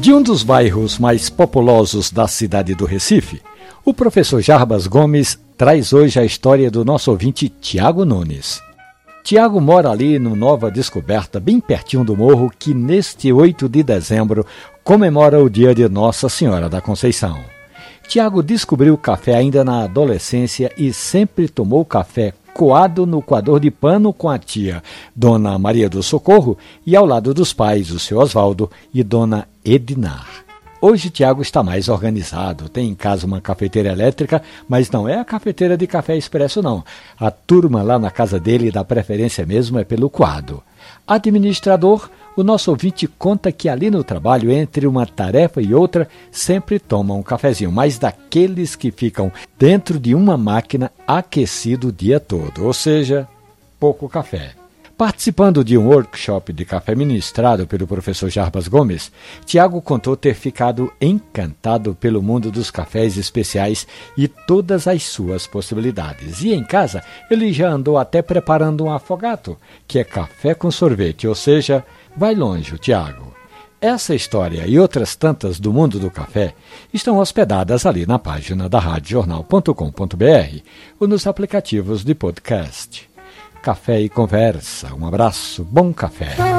De um dos bairros mais populosos da cidade do Recife, o professor Jarbas Gomes traz hoje a história do nosso ouvinte Tiago Nunes. Tiago mora ali no Nova Descoberta, bem pertinho do morro, que neste 8 de dezembro comemora o dia de Nossa Senhora da Conceição. Tiago descobriu o café ainda na adolescência e sempre tomou café coado no coador de pano com a tia Dona Maria do Socorro e ao lado dos pais, o seu Oswaldo e Dona Edinar. Hoje Tiago está mais organizado, tem em casa uma cafeteira elétrica, mas não é a cafeteira de café expresso não. A turma lá na casa dele dá preferência mesmo é pelo coado. Administrador, o nosso ouvinte conta que ali no trabalho, entre uma tarefa e outra, sempre toma um cafezinho, mas daqueles que ficam dentro de uma máquina aquecido o dia todo, ou seja, pouco café. Participando de um workshop de café ministrado pelo professor Jarbas Gomes, Tiago contou ter ficado encantado pelo mundo dos cafés especiais e todas as suas possibilidades. E em casa, ele já andou até preparando um afogato, que é café com sorvete, ou seja, vai longe Tiago. Essa história e outras tantas do mundo do café estão hospedadas ali na página da radiojornal.com.br ou nos aplicativos de podcast. Café e Conversa. Um abraço, bom café.